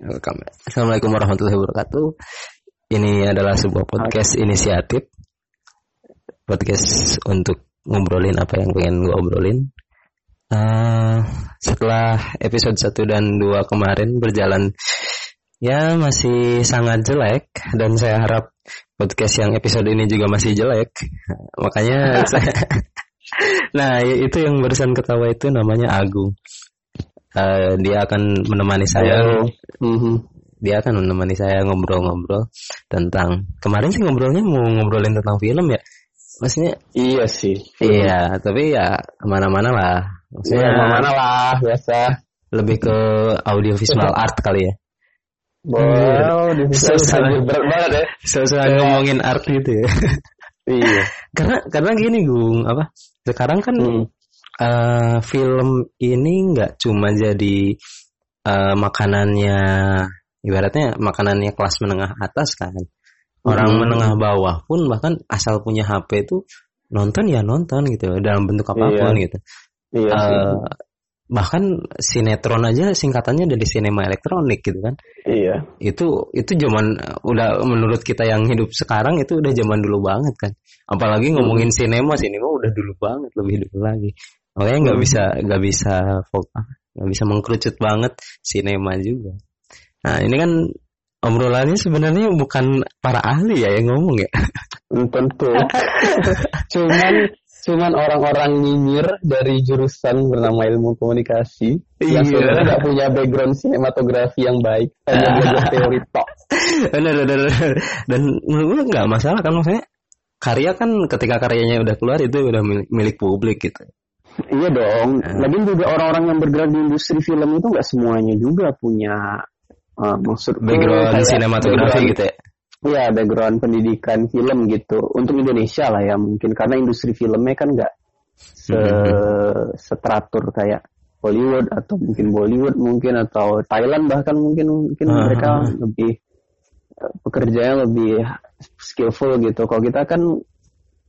Welcome. Assalamualaikum warahmatullahi wabarakatuh. Ini adalah sebuah podcast inisiatif. Podcast untuk ngobrolin apa yang pengen gue obrolin. Uh, setelah episode 1 dan 2 kemarin berjalan ya masih sangat jelek dan saya harap podcast yang episode ini juga masih jelek. Makanya saya Nah, itu yang barusan ketawa itu namanya Agung. Uh, dia akan menemani saya. Mm-hmm. Dia akan menemani saya ngobrol-ngobrol tentang kemarin sih ngobrolnya mau ngobrolin tentang film ya. Maksudnya iya sih. Iya, tapi ya ke mana-mana lah. Maksudnya ya, ke mana lah biasa. Lebih ke audio visual art kali ya. Wow, susah berat banget ya. Susah ngomongin art gitu ya. iya. karena karena gini Gung, apa? Sekarang kan hmm. Uh, film ini nggak cuma jadi uh, makanannya ibaratnya makanannya kelas menengah atas kan. Orang hmm. menengah bawah pun bahkan asal punya HP itu nonton ya nonton gitu dalam bentuk apa pun iya. gitu. Iya uh, bahkan sinetron aja singkatannya dari sinema elektronik gitu kan. Iya. Itu itu zaman udah menurut kita yang hidup sekarang itu udah zaman dulu banget kan. Apalagi ngomongin hmm. sinema, sinema udah dulu banget, lebih dulu lagi. Makanya nggak hmm. bisa nggak bisa nggak bisa mengkerucut banget sinema juga. Nah ini kan obrolannya sebenarnya bukan para ahli ya yang ngomong ya. Tentu. cuman cuman orang-orang nyinyir dari jurusan bernama ilmu komunikasi iya. yang sebenarnya nggak punya background sinematografi yang baik hanya belajar teori tok. Benar, benar, Dan menurut gue nggak masalah kan maksudnya karya kan ketika karyanya udah keluar itu udah milik, milik publik gitu. Iya dong. Nah. Lagi juga orang-orang yang bergerak di industri film itu nggak semuanya juga punya uh, maksud background sinematografi gitu ya. Iya, background pendidikan film gitu. Untuk Indonesia lah ya mungkin karena industri filmnya kan nggak se mm-hmm. seteratur kayak Hollywood atau mungkin Bollywood mungkin atau Thailand bahkan mungkin mungkin uh-huh. mereka lebih eh, pekerjaannya lebih skillful gitu. Kalau kita kan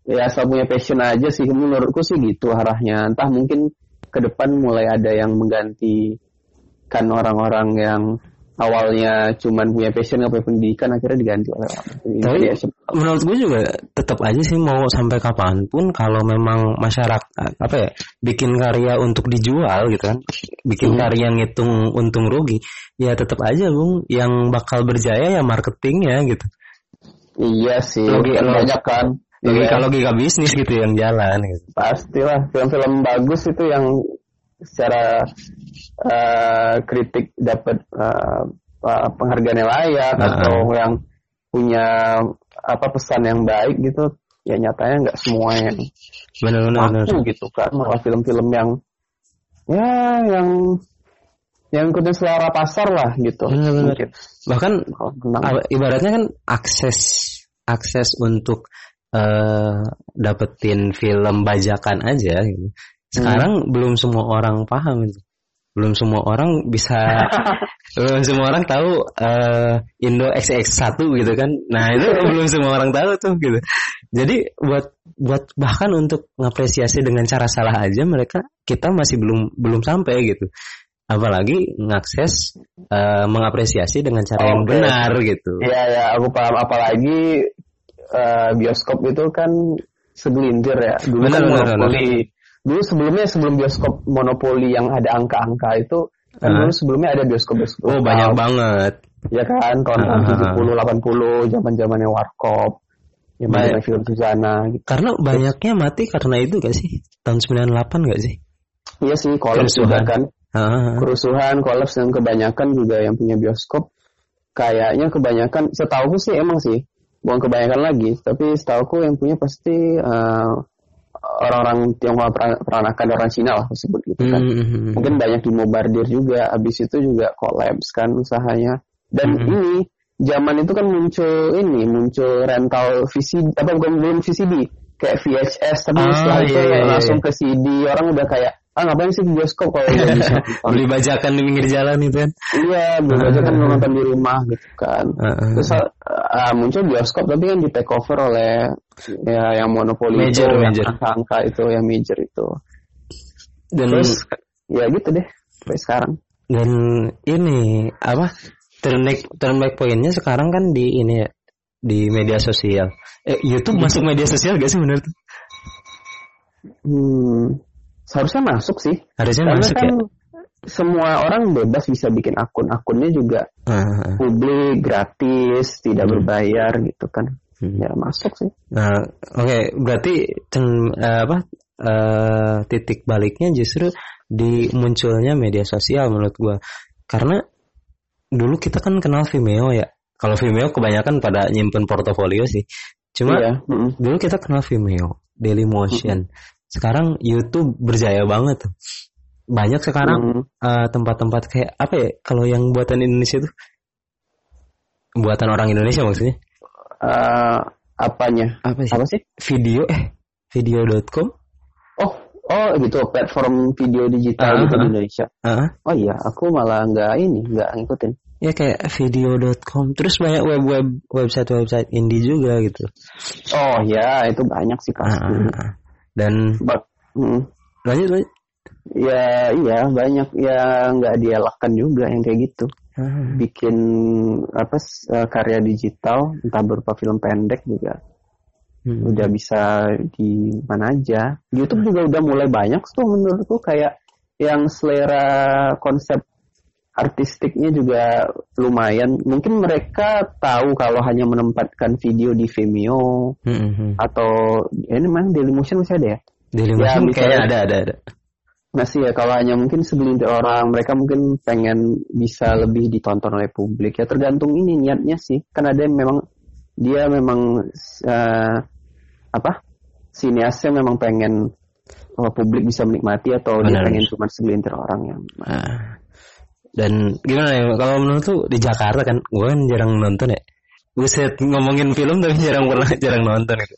ya asal punya passion aja sih menurutku sih gitu arahnya. Entah mungkin ke depan mulai ada yang menggantikan orang-orang yang awalnya cuman punya passion nggak punya pendidikan akhirnya diganti oleh orang. Tapi ya, menurut gue juga tetap aja sih mau sampai kapan pun kalau memang masyarakat apa ya bikin karya untuk dijual gitu kan, bikin hmm. karya ngitung untung rugi, ya tetap aja bung yang bakal berjaya ya marketingnya gitu. Iya sih. Banyak kan. Logika logika bisnis gitu yang jalan. Gitu. Pastilah film-film bagus itu yang secara uh, kritik dapat uh, penghargaan yang layak -huh. atau yang punya apa pesan yang baik gitu ya nyatanya nggak semua yang benar, benar, benar. gitu kan malah film-film yang ya yang yang ikutin selera pasar lah gitu benar, benar. bahkan ibaratnya kan akses akses untuk uh, dapetin film bajakan aja gitu sekarang hmm. belum semua orang paham itu. Belum semua orang bisa belum semua orang tahu uh, Indo XX1 gitu kan. Nah, itu belum semua orang tahu tuh gitu. Jadi buat buat bahkan untuk ngapresiasi dengan cara salah aja mereka kita masih belum belum sampai gitu. Apalagi ngakses uh, mengapresiasi dengan cara oh, yang okay. benar gitu. Iya ya, aku paham apalagi uh, bioskop itu kan segelintir ya. Dulu benar, kan benar, benar dulu sebelumnya sebelum bioskop monopoli yang ada angka-angka itu kan uh. dulu sebelumnya ada bioskop-bioskop. Oh, banyak banget. Ya kan, tahun-tahun uh. 70, 80, zaman-zamannya Warkop. Ya banyak film Susana gitu. Karena banyaknya mati karena itu gak sih? Tahun 98 gak sih? Iya sih, kolaps juga kan. Uh. Kerusuhan, kolaps dan kebanyakan juga yang punya bioskop kayaknya kebanyakan setahu sih emang sih bukan kebanyakan lagi tapi setahu yang punya pasti uh, orang-orang Tionghoa peranakan orang Cina lah disebut gitu kan. Mm -hmm. Mungkin banyak dimobardir juga. Habis itu juga kolaps kan usahanya. Dan mm -hmm. ini zaman itu kan muncul ini muncul rental VCD apa bukan belum VCD kayak VHS tapi ah, setelah itu iya, iya, langsung iya. ke CD orang udah kayak ah ngapain sih di bioskop kalau udah bisa? Beli bajakan di pinggir jalan itu kan? Iya beli bajakan uh, nonton di rumah gitu kan. Uh, terus uh, muncul bioskop tapi kan di take over oleh ya yang monopoli major, itu major. yang angka itu yang major itu. Dan terus ya gitu deh sampai sekarang. dan ini apa turn back pointnya sekarang kan di ini ya di media sosial. Eh, YouTube masuk media sosial gak sih menurut? Hmm, seharusnya masuk sih. Harusnya Karena masuk kan ya. semua orang bebas bisa bikin akun. Akunnya juga Ah, publik, gratis, tidak Hmm. berbayar gitu kan. Hmm. Ya masuk sih. Nah, oke, berarti cen- eh, apa eh, titik baliknya justru di munculnya media sosial menurut gua. Karena dulu kita kan kenal Vimeo ya. Kalau Vimeo kebanyakan pada nyimpen portofolio sih. Cuma Iya. mm-mm. dulu kita kenal Vimeo, Dailymotion. Sekarang YouTube berjaya banget. Banyak sekarang Mm. eh, tempat-tempat kayak apa ya? Kalau yang buatan Indonesia tuh buatan orang Indonesia maksudnya. Eh, apanya? Apa sih? Apa sih? Video eh video.com Oh, oh gitu platform video digital Ah, gitu di ah. Indonesia. Heeh. Oh iya, aku malah nggak ini, nggak ngikutin. ya kayak video.com terus banyak web web website website indie juga gitu Oh ya, itu banyak sih pasti. Ah, dan Ba- hmm. lanjut lanjut Ya iya banyak ya nggak dielakkan juga yang kayak gitu. Ah, Bikin apa eh, karya digital entah berupa film pendek juga hmm. udah bisa di mana aja. YouTube juga udah mulai banyak tuh menurutku kayak yang selera konsep artistiknya juga lumayan. Mungkin mereka tahu kalau hanya menempatkan video di Vimeo Hmm, hmm, hmm. atau ya ini memang Dailymotion masih ada ya? Dailymotion misalnya- kayaknya ada ada ada Masih ya kalau hanya mungkin segelintir orang mereka mungkin pengen bisa lebih ditonton oleh publik ya tergantung ini niatnya sih kan ada yang memang dia memang eh, apa sineasnya memang pengen oh, publik bisa menikmati atau dia Benar. pengen cuma segelintir orang yang Ah. Dan gimana ya kalau menurut tuh di Jakarta kan gue kan jarang nonton ya Buset ngomongin film tapi jarang pernah jarang nonton gitu.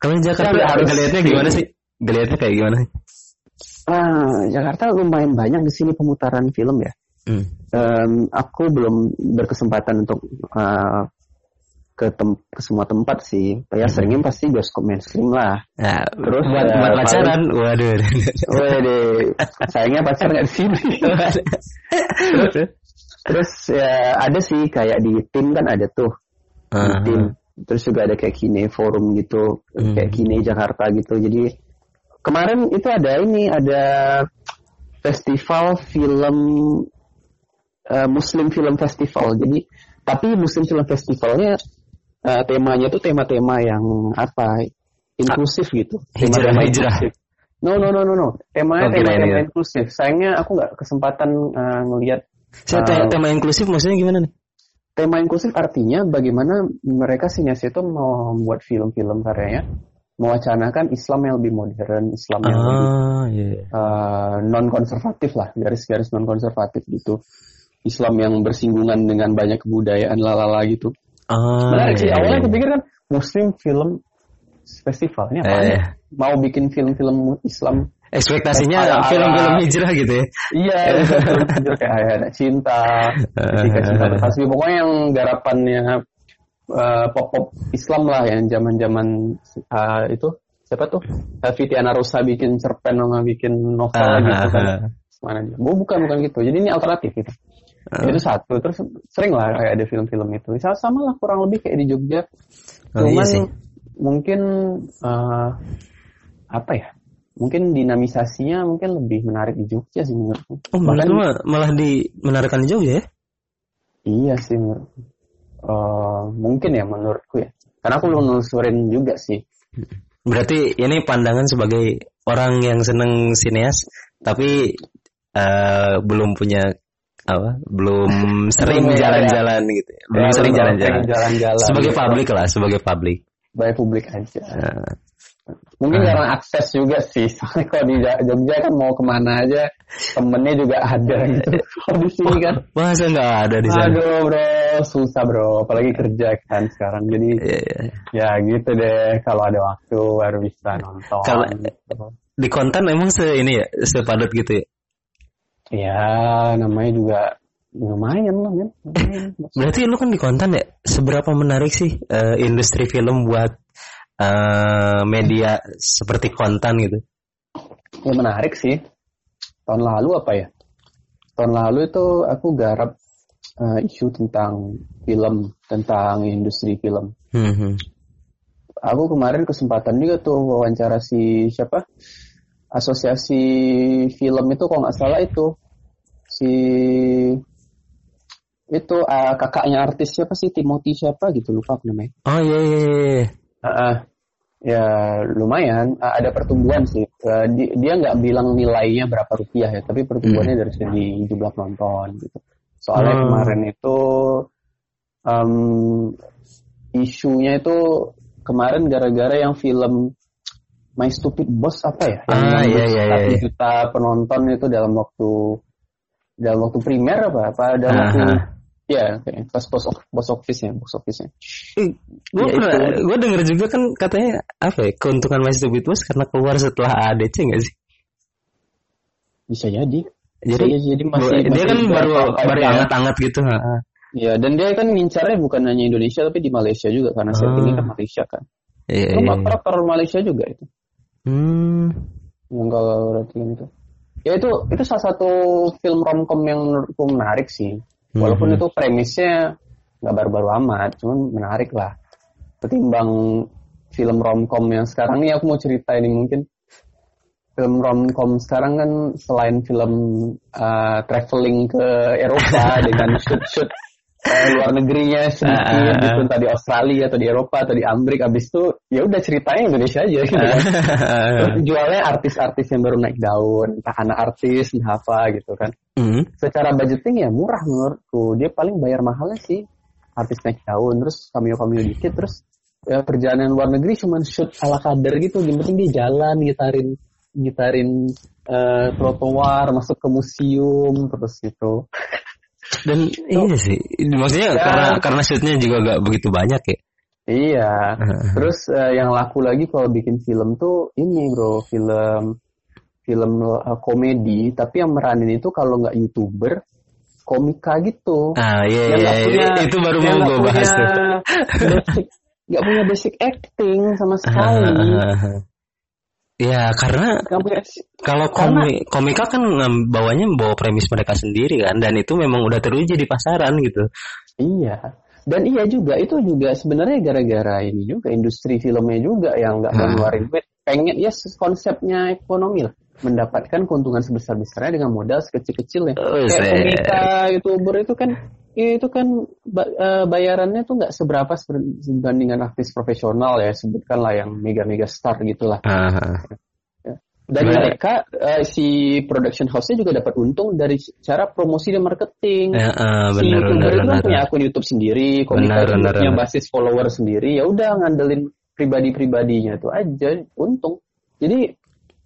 Kalau di Jakarta Ya, harus- ngeliatnya gimana sih? Ngeliatnya kayak gimana? ah Jakarta lumayan banyak di sini pemutaran film ya Hmm. Em, aku belum berkesempatan untuk eh, ke, tem- ke semua tempat sih ya seringnya pasti bioskop mainstream lah Nah, Terus, buat, buat paling- pacaran, waduh. Wede, sayangnya pacar nggak di sini. Terus ya ada sih kayak di tim kan ada tuh di Aha. tim. Terus juga ada kayak Kine Forum gitu, Hmm. kayak Kine Jakarta gitu. Jadi kemarin itu ada ini ada festival film eh, Muslim Film Festival. Jadi tapi Muslim Film Festivalnya eh, temanya tuh tema-tema yang apa inklusif gitu. Tema-tema hijrah. inklusif. No no no no no. Temanya Oh, kirain tema-tema ya. inklusif. Sayangnya aku nggak kesempatan eh, ngelihat Saya te- tema inklusif maksudnya gimana nih? tema inklusif artinya bagaimana mereka sineas itu mau membuat film-film karyanya mewacanakan Islam yang lebih modern, Islam yang lebih Ah, iya. non konservatif lah, garis-garis non konservatif gitu. Islam yang bersinggungan dengan banyak kebudayaan lalala gitu. Ah, Menarik sih. iya, Awalnya iya. aku pikir kan Muslim Film Festival ini apa? Eh. Mau bikin film-film Islam? Ekspektasinya film-film hijrah gitu ya. Iya, film-film kayak Ayat Cinta, ketika cinta berkasih. Pokoknya yang garapannya eh, pop-pop Islam lah yang zaman-zaman eh, itu siapa tuh? Eh, Fitiana Rosa bikin cerpen sama bikin novel Ah, gitu kan. ah, Mana dia? Bu, bukan bukan gitu. Jadi ini alternatif gitu. Ah. Itu satu. Terus sering lah kayak ada film-film itu. Sama, sama lah kurang lebih kayak di Jogja. Oh, iya Cuman sih. mungkin eh, apa ya? Mungkin dinamisasinya mungkin lebih menarik di Jogja sih menurutku. Oh, Bahkan- mah- malah di menarikan di Jogja ya? Iya sih menurutku. Eh, mungkin ya menurutku ya. Karena aku belum nelusurin juga sih. Berarti ini pandangan sebagai orang yang seneng sineas tapi eh, belum punya apa? Belum sering Belum ya, jalan-jalan gitu. ya. Belum Ya, sering jalan-jalan. Sebagai gitu. publik lah, sebagai publik. Sebagai publik aja. Nah, Mungkin Ah. karena akses juga sih. Soalnya kalau di Jogja kan mau ke mana aja temennya juga ada gitu. Kalau di sini kan masa nggak ada di sana? Aduh bro, susah bro, apalagi kerja kan sekarang. Jadi Iya, iya. ya gitu deh, kalau ada waktu baru bisa nonton. Kalau- Di konten emang se ini ya, sepadat gitu ya. Ya namanya juga lumayan lah kan. Lumayan. Berarti lu kan di konten ya, seberapa menarik sih eh, industri film buat eh, media seperti konten gitu? Ya menarik sih. Tahun lalu apa ya? Tahun lalu itu aku garap uh, isu tentang film tentang industri film. Hmm. Aku kemarin kesempatan juga tuh wawancara si siapa asosiasi film itu kok nggak salah itu si itu uh, kakaknya artis siapa sih Timothy siapa gitu lupa aku namanya. Oh iya iya. iya. Uh, uh, ya lumayan uh, ada pertumbuhan sih. Uh, di, dia nggak bilang nilainya berapa rupiah ya, tapi pertumbuhannya hmm. dari segi jumlah penonton gitu. Soalnya hmm. kemarin itu um, isunya itu kemarin gara-gara yang film My Stupid Boss apa ya? Yang ah, iya, iya, iya, iya. juta penonton itu dalam waktu dalam waktu primer apa apa dalam waktu Ya, kayak pas box office, box office ya, box office nya. gue ya, gue denger juga kan katanya apa ya keuntungan My Stupid Boss karena keluar setelah ADC nggak sih? Bisa jadi. Jadi, Bisa jadi masih, dia masih kan baru baru hangat-hangat gitu. Ha. Ya, dan dia kan ngincarnya bukan hanya Indonesia tapi di Malaysia juga karena ah. ini kan Malaysia kan. Iya. iya, iya. aktor Malaysia juga itu. Hmm. Yang kalau berarti itu. Ya itu itu salah satu film romcom yang menurutku menarik sih Walaupun hmm. itu premisnya nggak baru-baru amat, cuman menarik lah. Ketimbang film romcom yang sekarang ini aku mau cerita ini mungkin film romcom sekarang kan selain film uh, traveling ke Eropa dengan shoot-shoot luar negerinya sedikit uh, gitu. Entah di Australia atau di Eropa atau di Amerika. Abis itu ya udah ceritanya Indonesia aja gitu. Kan. jualnya artis-artis yang baru naik daun. Entah anak artis entah apa gitu kan. Mm. secara budgeting ya murah menurutku. Dia paling bayar mahalnya sih artis naik daun. Terus cameo-cameo dikit terus ya perjalanan luar negeri cuma shoot ala kader gitu. Yang penting dia jalan gitarin gitarin uh, trotoar masuk ke museum terus gitu dan ini sih, maksudnya ya. karena karena shootnya juga gak begitu banyak ya. Iya. Terus uh, yang laku lagi kalau bikin film tuh ini bro, film film uh, komedi, tapi yang meranin itu kalau nggak youtuber, komika gitu. Ah iya iya, iya. itu baru mau gue bahas tuh. Basic, gak punya basic acting sama sekali. Ya karena kalau komik komika kan bawanya bawa premis mereka sendiri kan dan itu memang udah teruji di pasaran gitu. Iya. Dan iya juga itu juga sebenarnya gara-gara ini juga industri filmnya juga yang nggak mau ngeluarin duit. Pengen ya konsepnya ekonomi lah mendapatkan keuntungan sebesar-besarnya dengan modal sekecil-kecilnya. Oh, Kayak komika, youtuber itu kan itu kan eh, bayarannya tuh nggak seberapa dibandingkan artis profesional ya sebutkanlah yang mega mega star gitulah. Uh-huh. Dan Benar. mereka uh, si production house-nya juga dapat untung dari cara promosi dan marketing. Ya, uh, benar, si youtuber itu kan punya akun YouTube sendiri, komunitas punya basis follower sendiri, ya udah ngandelin pribadi-pribadinya tuh aja untung. Jadi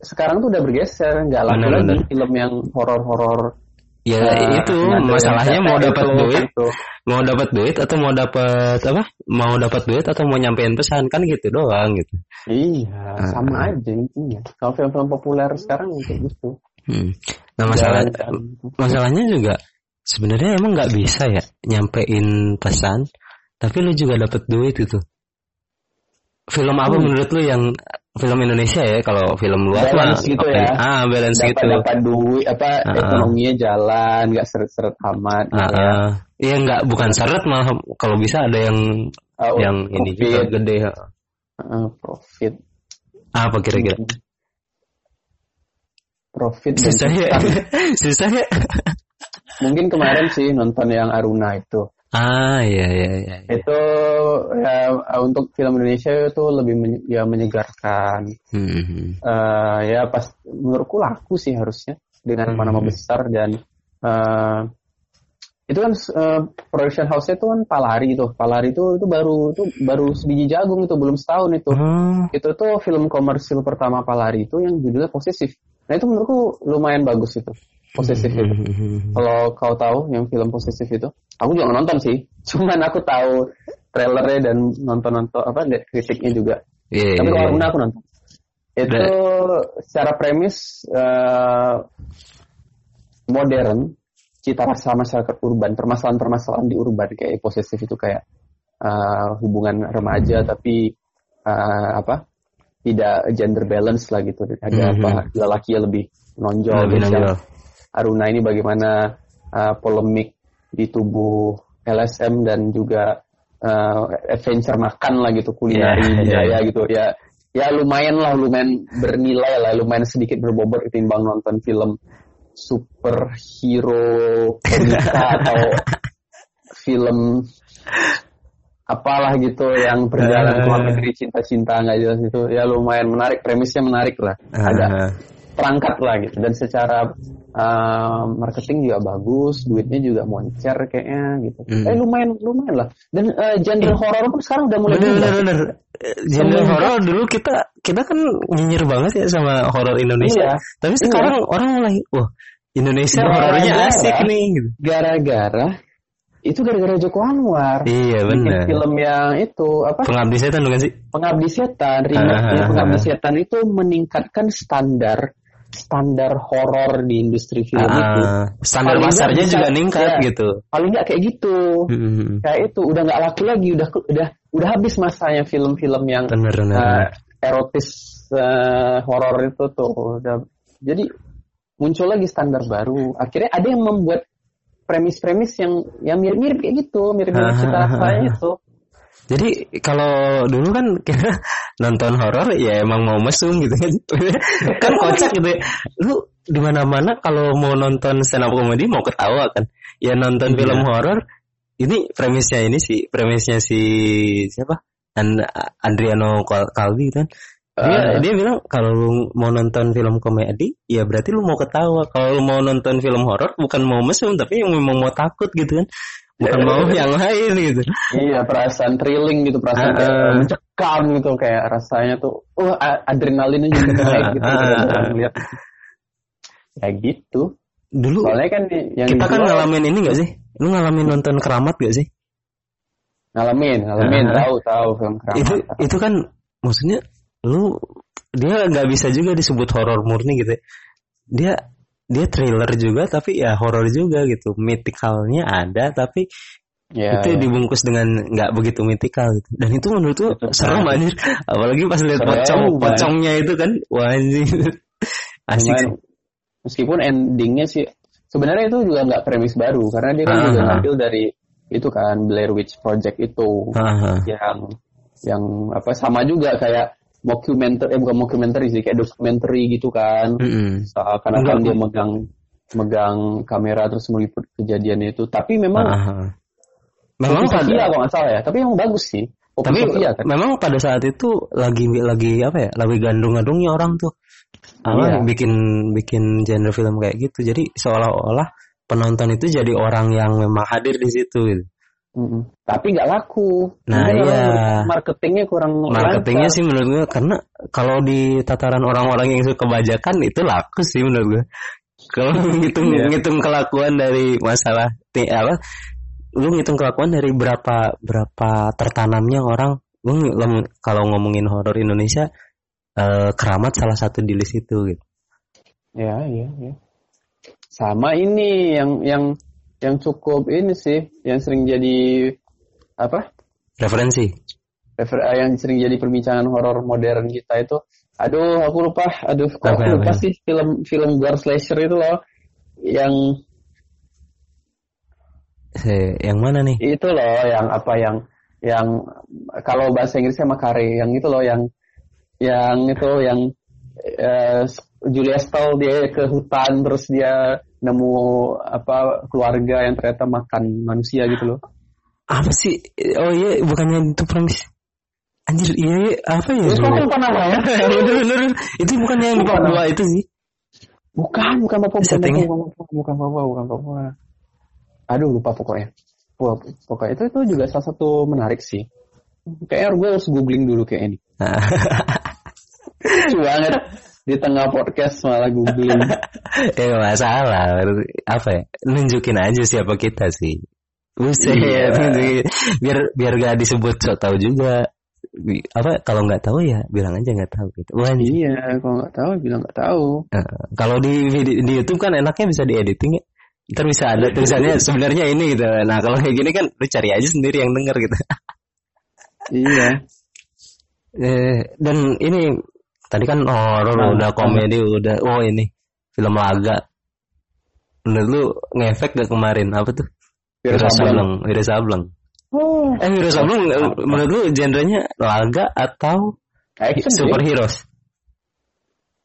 sekarang tuh udah bergeser, nggak lagi lagi film yang horor-horor Ya uh, itu masalahnya mau dapat duit, itu. mau dapat duit atau mau dapat apa? Mau dapat duit atau mau nyampein pesan kan gitu doang gitu. Iya, uh, sama aja intinya. Kalau film-film populer sekarang kayak gitu. Hmm. Nah masalah masalahnya juga sebenarnya emang nggak bisa ya nyampein pesan, tapi lu juga dapat duit gitu. Film apa hmm. menurut lu yang film Indonesia ya kalau film luar balance gitu okay. ya. ah balance dapat, gitu. dapat duit apa uh, ekonominya jalan nggak seret-seret amat uh, gitu ya. Iya nggak bukan seret malah kalau bisa ada yang uh, yang profit. ini juga gede uh, profit. Apa kira-kira? Hmm. profit susah ya. susah ya. Mungkin kemarin sih nonton yang Aruna itu Ah iya iya iya. iya. Itu ya untuk film Indonesia itu lebih men ya menyegarkan. Hmm. Uh, ya pas menurutku laku sih harusnya dengan hmm. nama besar dan uh, itu kan uh, production house itu kan Palari tuh. Palari itu itu baru itu baru sebiji jagung itu belum setahun itu. Hmm. Itu tuh film komersil pertama Palari itu yang judulnya Posesif. Nah itu menurutku lumayan bagus itu posesif itu. Kalau kau tahu yang film posesif itu, aku juga nonton sih. Cuman aku tahu trailernya dan nonton-nonton apa kritiknya juga. Yeah, Tapi kalau yeah. aku nonton. Itu secara premis uh, modern, cita rasa masyarakat urban, permasalahan-permasalahan di urban kayak posesif itu kayak uh, hubungan remaja tapi uh, apa? tidak gender balance lah gitu. Ada mm -hmm. apa? Lelaki lebih nonjol, lebih nonjol Aruna ini bagaimana uh, polemik di tubuh LSM dan juga uh, adventure makan lah gitu kulineri yeah, budaya yeah. gitu. Ya ya lumayan lah lumayan bernilai lah lumayan sedikit berbobot ketimbang nonton film superhero komika atau film apalah gitu yang berjalan ke luar negeri cinta-cinta nggak jelas itu. Ya lumayan menarik premisnya menarik lah. Ada perangkat lah gitu dan secara uh, marketing juga bagus duitnya juga moncer kayaknya gitu hmm. eh lumayan lumayan lah dan uh, genre eh. horor pun sekarang udah mulai bener bener, bener. genre horor dulu kita kita kan nyinyir banget ya sama horor Indonesia iya. tapi sekarang iya. orang mulai wah Indonesia horornya asik nih gitu. gara-gara itu gara-gara Joko Anwar. Iya benar. Film yang itu apa? Pengabdi Setan bukan sih? Pengabdi Setan, remake Pengabdi Setan itu meningkatkan standar standar horor di industri film uh, itu. Standar paling pasarnya juga meningkat ya, gitu. Paling nggak kayak gitu. Hmm. Kayak itu udah nggak laku lagi, udah udah udah habis masanya film-film yang bener, bener. Uh, erotis uh, horor itu tuh. Udah jadi muncul lagi standar baru. Akhirnya ada yang membuat premis-premis yang yang mirip-mirip kayak gitu, mirip-mirip cita rasanya itu. Jadi kalau dulu kan kita nonton horor ya emang mau mesum gitu kan. kan kocak gitu ya. Lu di mana-mana kalau mau nonton stand up comedy mau ketawa kan. Ya nonton iya. film horor ini premisnya ini sih, premisnya si siapa? And, Andriano Calvi kan. Dia, uh, dia bilang kalau lu mau nonton film komedi, ya berarti lu mau ketawa. Kalau lu mau nonton film horor, bukan mau mesum, tapi memang mau takut gitu kan bukan mau yang lain gitu. Iya perasaan thrilling gitu perasaan uh, kayak mencekam gitu kayak rasanya tuh oh adrenalinnya juga naik gitu uh, lihat kayak gitu. Dulu soalnya kan yang kita kan ngalamin ini gak sih? Lu ngalamin nonton keramat gak sih? Ngalamin ngalamin uh, tahu tahu film keramat. Itu itu kan maksudnya lu dia nggak bisa juga disebut horor murni gitu ya. dia dia thriller juga tapi ya horor juga gitu. Mythicalnya ada tapi ya, itu ya. dibungkus dengan nggak begitu mythical gitu. Dan itu menurut tuh serem anjir. Apalagi pas lihat pocong pocongnya itu kan wah anjir. Asik Cuman, meskipun endingnya sih sebenarnya itu juga nggak premis baru karena dia kan Aha. juga ngambil dari itu kan Blair Witch Project itu. Aha. yang yang apa sama juga kayak mockumentary eh bukan mockumentary sih kayak documentary gitu kan mm-hmm. seakan-akan dia megang megang kamera terus meliput kejadian itu tapi memang uh-huh. memang pada kalau nggak salah ya tapi memang bagus sih Poppy tapi Sofia, kan? memang pada saat itu lagi lagi apa ya lagi gandung-gandungnya orang tuh apa iya. bikin bikin genre film kayak gitu jadi seolah-olah penonton itu jadi orang yang memang hadir di situ gitu. Mm-mm. Tapi nggak laku. Nah iya. Marketingnya kurang. Marketingnya lancar. sih menurut gue karena kalau di tataran orang-orang yang suka bajakan itu laku sih menurut gue. Kalau ngitung yeah. ngitung kelakuan dari masalah apa, lu ngitung kelakuan dari berapa berapa tertanamnya orang. Lu kalau ngomongin horor Indonesia, eh, keramat salah satu di list itu gitu. Ya, iya, iya. Sama ini yang yang yang cukup ini sih yang sering jadi apa? Referensi. Refer, eh, yang sering jadi perbincangan horor modern kita itu. Aduh aku lupa. Aduh kok aku lupa sih film film gore slasher itu loh. Yang eh, yang mana nih? Itu loh yang apa yang yang kalau bahasa Inggrisnya makare yang itu loh yang yang itu yang uh, Julia Stall dia ke hutan terus dia nemu apa keluarga yang ternyata makan manusia gitu loh. Apa sih? Oh iya, bukannya itu premis. Anjir, iya, iya apa ya? Itu lupa nama ya. bener, bener, Itu bukannya yang di Papua itu sih. Bukan, bukan Papua, bukan Papua, bukan, bukan Papua, bukan. Aduh, lupa pokoknya. Pokoknya itu, itu juga salah satu menarik sih. Kayaknya gue harus googling dulu kayak ini. Lucu banget di tengah podcast malah googling. ya masalah. Apa ya? Nunjukin aja siapa kita sih. Buset, iya. biar biar gak disebut so tau juga. Apa kalau nggak tahu ya bilang aja nggak tahu gitu. Wah, iya, kalau nggak tahu bilang nggak tahu. Uh, kalau di, di di YouTube kan enaknya bisa diediting ya. Ntar bisa ada tulisannya sebenarnya ini gitu. Nah kalau kayak gini kan lu cari aja sendiri yang denger gitu. iya. Eh, dan ini Tadi kan horor nah, udah komedi nah. udah oh ini film laga. Menurut lu ngefek gak kemarin apa tuh? Wiro Sableng. Wiro Sableng. Oh. Eh Wiro Sableng menurut lu genrenya laga atau action superheroes?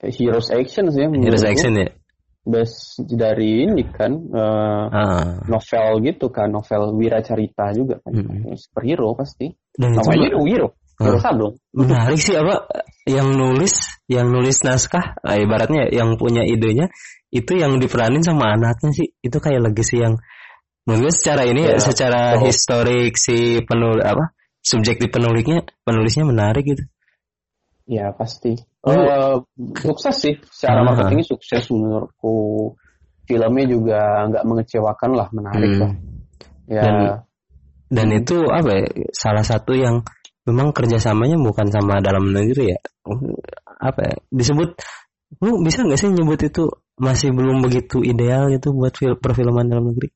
Heroes action sih. Heroes action ya. Bas dari ini kan uh, ah. novel gitu kan, novel wira cerita juga kan. Hmm. Superhero pasti. Dan Namanya itu Wiro. Wiro Sableng. Menarik sih apa yang nulis, yang nulis naskah, nah, ibaratnya yang punya idenya itu yang diperanin sama anaknya sih. Itu kayak legacy yang menurut secara ini ya, secara oh. historik si penul apa subjektif penulisnya penulisnya menarik gitu ya pasti uh, sukses sih secara uh. marketingnya sukses menurutku filmnya juga nggak mengecewakan lah menarik hmm. lah ya dan, dan itu apa ya salah satu yang memang kerjasamanya bukan sama dalam negeri ya? Apa ya, disebut lu bisa nggak sih nyebut itu masih belum begitu ideal gitu buat film perfilman dalam negeri?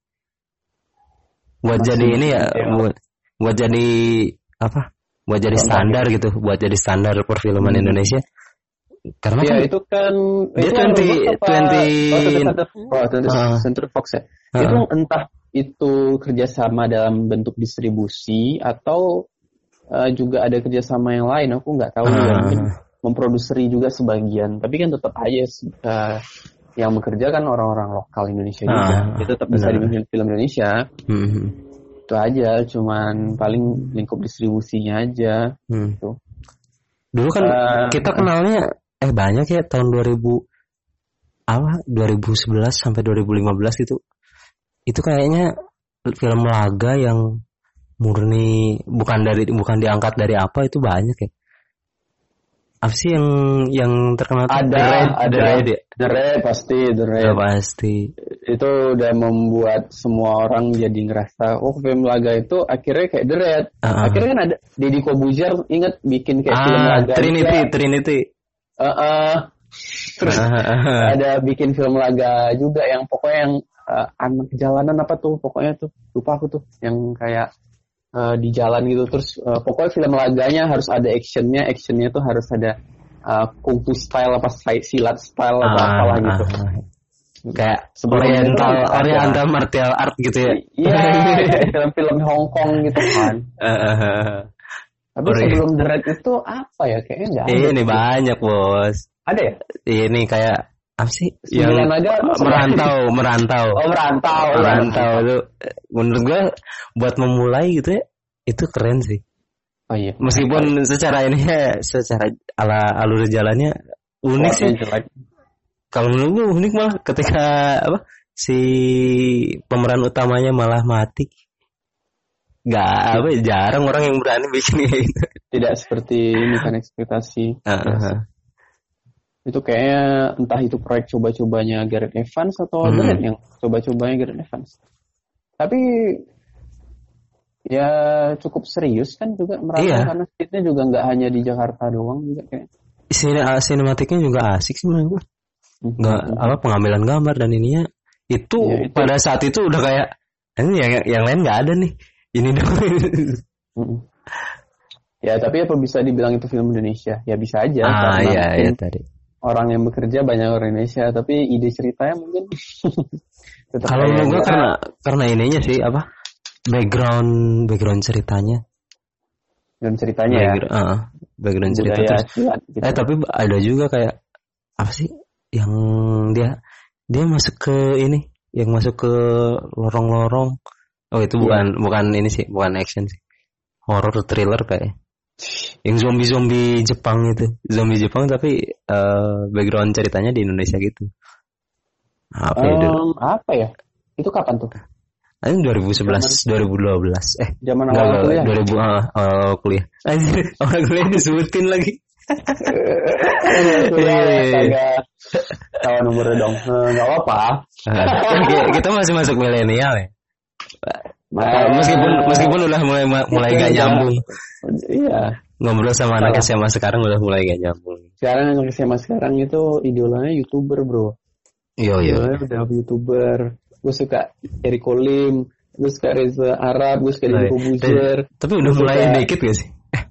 Buat Masih jadi ini ya, buat buat jadi apa? Buat jadi standar gitu buat jadi standar perfilman hmm. Indonesia. Karena ya, kan itu kan dia twenty twenty oh, Center Fox ya? Uh. itu entah itu kerjasama dalam bentuk distribusi atau uh, juga ada kerjasama yang lain aku nggak tahu uh. ya mungkin memproduseri juga sebagian tapi kan tetap aja uh, yang bekerja kan orang-orang lokal Indonesia ah, juga. Itu tetap bisa dibikin film Indonesia. Hmm. Itu aja, cuman paling lingkup distribusinya aja. Hmm. Gitu. Dulu kan uh, kita kenalnya eh banyak ya tahun 2000 apa 2011 sampai 2015 itu itu kayaknya film laga yang murni bukan dari bukan diangkat dari apa itu banyak ya. Apa sih yang yang terkenal ada The Red, ada. The Red, ya? The Red pasti The Red. Oh, pasti. Itu udah membuat semua orang jadi ngerasa oh film laga itu akhirnya kayak The Red. Uh-huh. akhirnya kan ada Deddy Kobuzer inget bikin kayak ah, film laga. Trinity juga. Trinity. Uh, uh, terus uh-huh. ada bikin film laga juga yang pokoknya yang uh, anak jalanan apa tuh pokoknya tuh lupa aku tuh yang kayak uh, di jalan gitu. Terus uh, pokoknya film laganya harus ada actionnya. Actionnya tuh harus ada uh, kungfu style apa silat style atau ah, apalah gitu. ah, kayak oriental oriental martial art gitu ya? Iya film-film Hong Kong gitu kan. Uh, tapi sebelum The Red itu apa ya? Kayaknya nggak ada ini banyak bos. Ada ya? Ini kayak apa sih? Yang aja merantau merantau. Oh merantau merantau itu menurut gue buat memulai gitu ya itu keren sih. Oh iya. Meskipun secara ini ya secara ala alur jalannya unik sih. kalau menurut gue unik malah ketika apa si pemeran utamanya malah mati. Nggak apa jarang orang yang berani bikin gitu. Tidak seperti ini kan ekspektasi. Uh -huh itu kayaknya entah itu proyek coba-cobanya Gareth Evans atau hmm. Gareth yang coba-cobanya Gareth Evans. Tapi ya cukup serius kan juga merasa iya. karena fitnya juga nggak hanya di Jakarta doang juga kayak. Sini sinematiknya juga asik sih menurut gue. Hmm. Nggak hmm. apa pengambilan gambar dan ininya itu, ya, itu pada saat itu udah kayak ini yang yang lain nggak ada nih ini dong. Hmm. Ya tapi apa bisa dibilang itu film Indonesia? Ya bisa aja. Ah iya iya tadi orang yang bekerja banyak orang Indonesia tapi ide ceritanya mungkin kalau menurut gue karena karena ininya sih apa background background ceritanya background ceritanya background, ya uh, background cerita terus gitu. eh tapi ada juga kayak apa sih yang dia dia masuk ke ini yang masuk ke lorong-lorong oh itu iya. bukan yeah. bukan ini sih bukan action sih horror thriller kayak yang zombie zombie Jepang itu zombie Jepang tapi uh, background ceritanya di Indonesia gitu apa ya um, apa ya itu kapan tuh Ini 2011, zaman, 2012. Eh, zaman awal kuliah. 2000 uh, awal kuliah. Anjir, awal kuliah disebutin lagi. Iya, iya, iya. Tahu nomornya dong. Enggak eh, apa-apa. kita masih masuk milenial ya. Nah, meskipun meskipun udah mulai mulai gak nyambung. Iya. Ngobrol sama anak SMA sekarang udah mulai gak nyambung. Sekarang anak SMA sekarang itu idolanya youtuber bro. Iya iya. Udah youtuber. Gue suka Eric Kolim, gue suka Reza Arab, gue suka Deddy Kobuzer. Tapi udah mulai suka... dikit gak sih? Eh,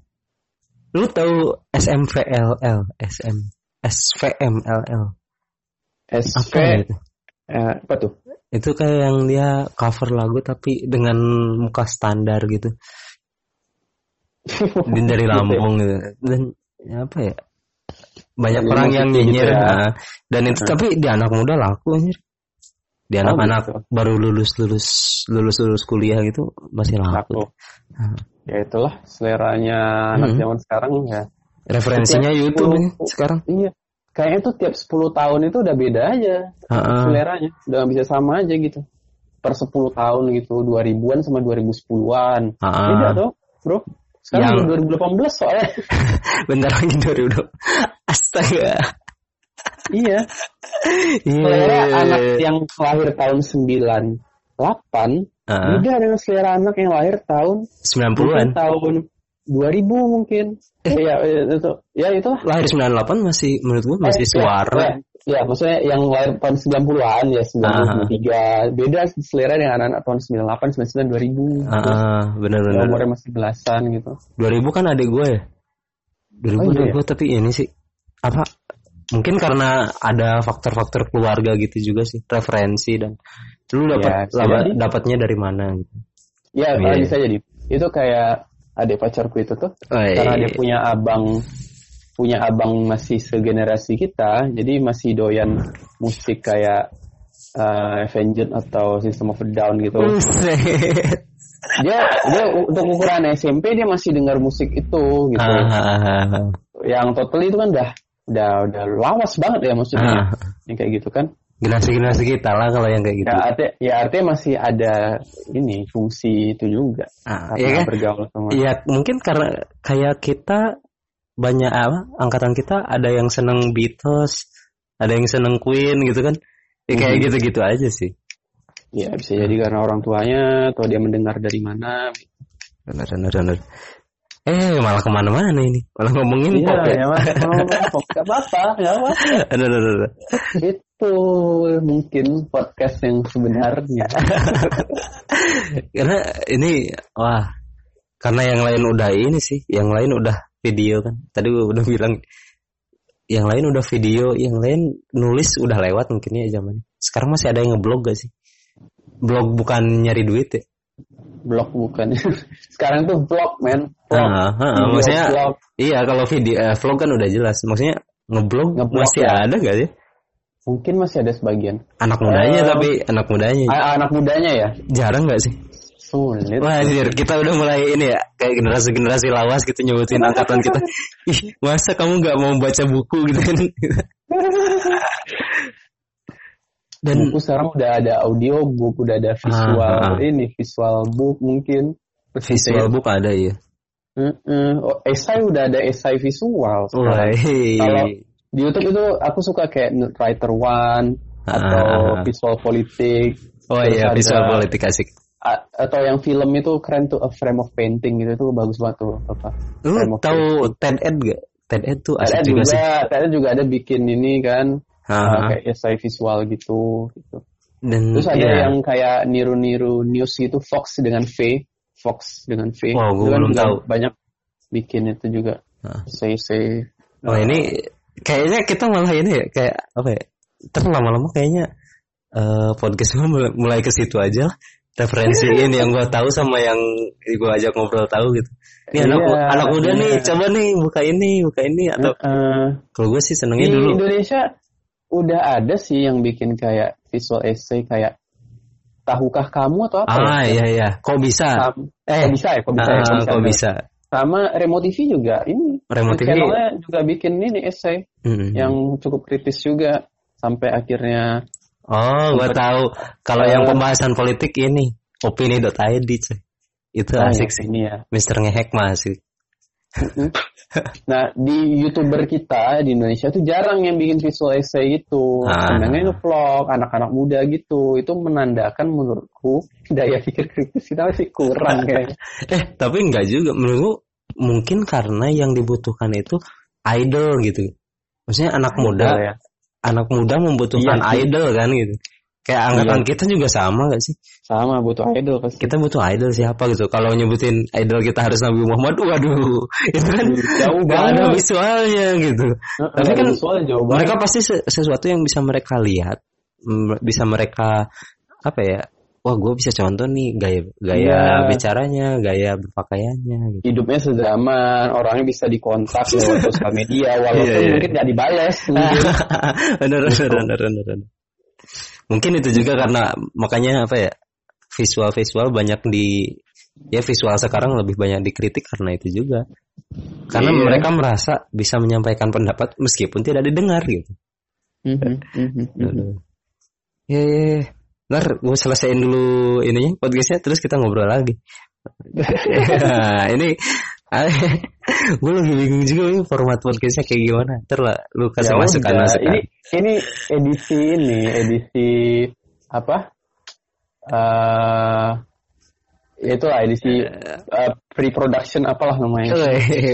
lu tahu SMVLL, SM, SVMLL? SV, apa, itu? Eh, apa tuh? Itu kayak yang dia cover lagu tapi dengan muka standar gitu. Din dari gitu ya? Lampung gitu. Dan ya apa ya? Banyak orang yang nyinyir. Gitu ya. nah, dan itu hmm. tapi di anak muda laku anjir. Di oh, anak-anak oh, gitu. baru lulus lulus lulus lulus kuliah gitu masih laku. laku. Ya itulah seleranya anak hmm. zaman sekarang ya. Referensinya Setiap YouTube 10, sekarang. Iya. Kayaknya tuh tiap 10 tahun itu udah beda aja uh -uh. seleranya. Udah bisa sama aja gitu. Per 10 tahun gitu, 2000-an sama 2010-an. Uh -uh. Beda tuh, bro. Sekarang yang... 2018 soalnya. Bentar lagi 2020. Astaga. iya. Yeah. Selera anak yang lahir tahun 98 uh-huh. beda dengan selera anak yang lahir tahun 90-an. Tahun 2000 mungkin. Eh, ya, itu ya itu lahir 98 masih menurut gue masih eh, suara. Ya, ya, maksudnya yang lahir tahun 90-an ya 93. Uh-huh. Beda selera dengan anak-anak tahun 98, 99, 2000. Heeh, uh, benar benar. Umurnya masih belasan gitu. 2000 kan adik gue ya. 2000 oh, iya, gue ya? tapi ini sih apa mungkin karena ada faktor-faktor keluarga gitu juga sih referensi dan lu dapat ya, dapatnya dari mana gitu ya yeah. bisa jadi itu kayak adik pacarku itu tuh. Iya. karena dia punya abang punya abang masih segenerasi kita jadi masih doyan musik kayak uh, Avenged atau System of a Down gitu. Dia dia untuk ukuran SMP dia masih dengar musik itu gitu. Ah, ah, ah, yang total itu kan udah udah udah lawas banget ya maksudnya. Yang kayak gitu kan generasi-generasi kita lah kalau yang kayak gitu. Ya artinya, ya artinya masih ada ini fungsi itu juga. Ah, iya kan? bergaul sama iya mungkin karena kayak kita banyak apa angkatan kita ada yang seneng Beatles ada yang seneng Queen gitu kan? Ya, kayak hmm. gitu-gitu aja sih. Ya bisa jadi karena orang tuanya atau dia mendengar dari mana. Benar benar benar. Eh malah ke mana-mana ini? Malah ngomongin iya, pop ya, ya pop. Gak apa-apa Gak apa Aduh, aduh, aduh. Itu mungkin podcast yang sebenarnya. Karena ini Wah Karena yang lain udah ini sih Yang lain udah video kan. Tadi gue udah bilang Yang lain udah video Yang lain nulis udah lewat mungkin ya zaman Sekarang masih ada yang ngeblog gak sih? Blog bukan nyari duit ya? Blog bukan. Sekarang tuh vlog men. Vlog. Uh, uh, maksudnya vlog. iya kalau video uh, vlog kan udah jelas. Maksudnya ngeblog, nge masih ya. ada gak sih mungkin masih ada sebagian anak mudanya uh, tapi anak mudanya anak mudanya ya jarang gak sih sulit Wah anjir, kita udah mulai ini ya kayak generasi-generasi lawas gitu nyebutin angkatan kita. Ih, masa kamu nggak mau baca buku gitu kan? Dan buku sekarang udah ada audio book, udah ada visual ah, ah. ini visual book mungkin. Visual book ada ya. Mm -mm. Oh, esai udah ada esai visual. Kalau di YouTube itu aku suka kayak Writer One ah. atau visual politik. Oh iya, visual politik asik. Atau yang film itu keren tuh A Frame of Painting gitu itu bagus banget tuh apa. Lu tahu Ted Ed gak? Ted Ed tuh asik juga, juga sih. Ted Ed juga ada bikin ini kan uh, kayak essay visual gitu gitu. Dan, Terus ada yeah. yang kayak niru-niru news gitu Fox dengan V, Fox dengan V. Wow, gue kan belum tahu. Banyak bikin itu juga. Uh. Say say. Oh ini kayaknya kita malah ini ya kayak apa ya? Terus lama-lama kayaknya uh, podcast mulai, mulai ke situ aja referensi ini yang gue tahu sama yang gue ajak ngobrol tahu gitu. Ini anak iya, anak muda iya. nih, coba nih buka ini, buka ini atau uh, kalau gue sih senengnya di dulu. Indonesia udah ada sih yang bikin kayak visual essay kayak tahukah kamu atau apa? Ah ya? iya iya, kok bisa? Sam, eh kok bisa ya, kok bisa, ya, kok bisa, kok bisa. Sama Remote TV juga ini. Remote TV juga bikin ini essay hmm. yang cukup kritis juga sampai akhirnya. Oh, gua tahu. Kalau uh, yang pembahasan politik ini opini.id cuy. Itu oh, asik sih. Ini ya. Mister Ngehek masih. nah di youtuber kita di Indonesia tuh jarang yang bikin visual essay itu. Ah. Namanya vlog anak-anak muda gitu. Itu menandakan menurutku daya pikir kritis kita masih kurang kayak. eh tapi enggak juga menurutku mungkin karena yang dibutuhkan itu idol gitu. Maksudnya anak muda, ya. anak muda membutuhkan iya, idol kan gitu. Kayak angkatan iya. kita juga sama gak sih? Sama butuh idol pasti. Kita butuh idol siapa gitu. Kalau nyebutin idol kita harus Nabi Muhammad, waduh, itu kan jauh gak ada visualnya gitu. Nah, Tapi kan mereka pasti sesuatu yang bisa mereka lihat, bisa mereka apa ya wah gue bisa contoh nih gaya gaya yeah. bicaranya gaya berpakaiannya gitu. hidupnya sezaman orangnya bisa dikontak lewat sosial media walaupun yeah, yeah. mungkin nggak dibalas bener, bener, bener, bener, bener. mungkin itu juga karena makanya apa ya visual visual banyak di ya visual sekarang lebih banyak dikritik karena itu juga karena yeah. mereka merasa bisa menyampaikan pendapat meskipun tidak didengar gitu mm -hmm. Mm -hmm. ya, ya, ya. Ntar gue selesaiin dulu ininya podcastnya terus kita ngobrol lagi. nah, ini gue lagi bingung juga ini format podcastnya kayak gimana. Ntar lah lu kasih ya masukan masukan. Ini ini edisi ini edisi apa? Uh, itu lah edisi uh, pre-production apalah namanya.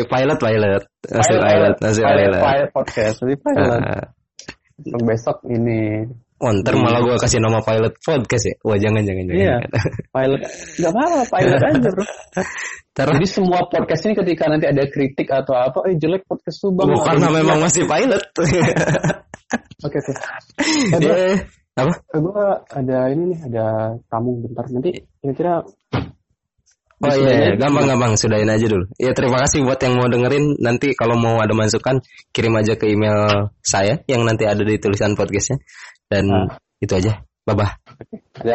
pilot pilot. Hasil pilot, hasil pilot. Pilot, pilot podcast, jadi pilot. Uh, besok ini Oh, ntar malah gue kasih nama pilot podcast ya. Wah jangan jangan jangan. Iya. pilot. Gak apa-apa pilot aja bro. Terus. Jadi semua podcast ini ketika nanti ada kritik atau apa, eh jelek podcast tuh bang. Oh, karena memang masih pilot. Oke oke. Eh, yeah. Apa? Eh, gue ada ini nih, ada tamu bentar. Nanti kira-kira Oh iya, iya, gampang-gampang sudahin aja dulu. Ya terima kasih buat yang mau dengerin. Nanti kalau mau ada masukan kirim aja ke email saya yang nanti ada di tulisan podcastnya. Dan nah. itu aja. Bye bye.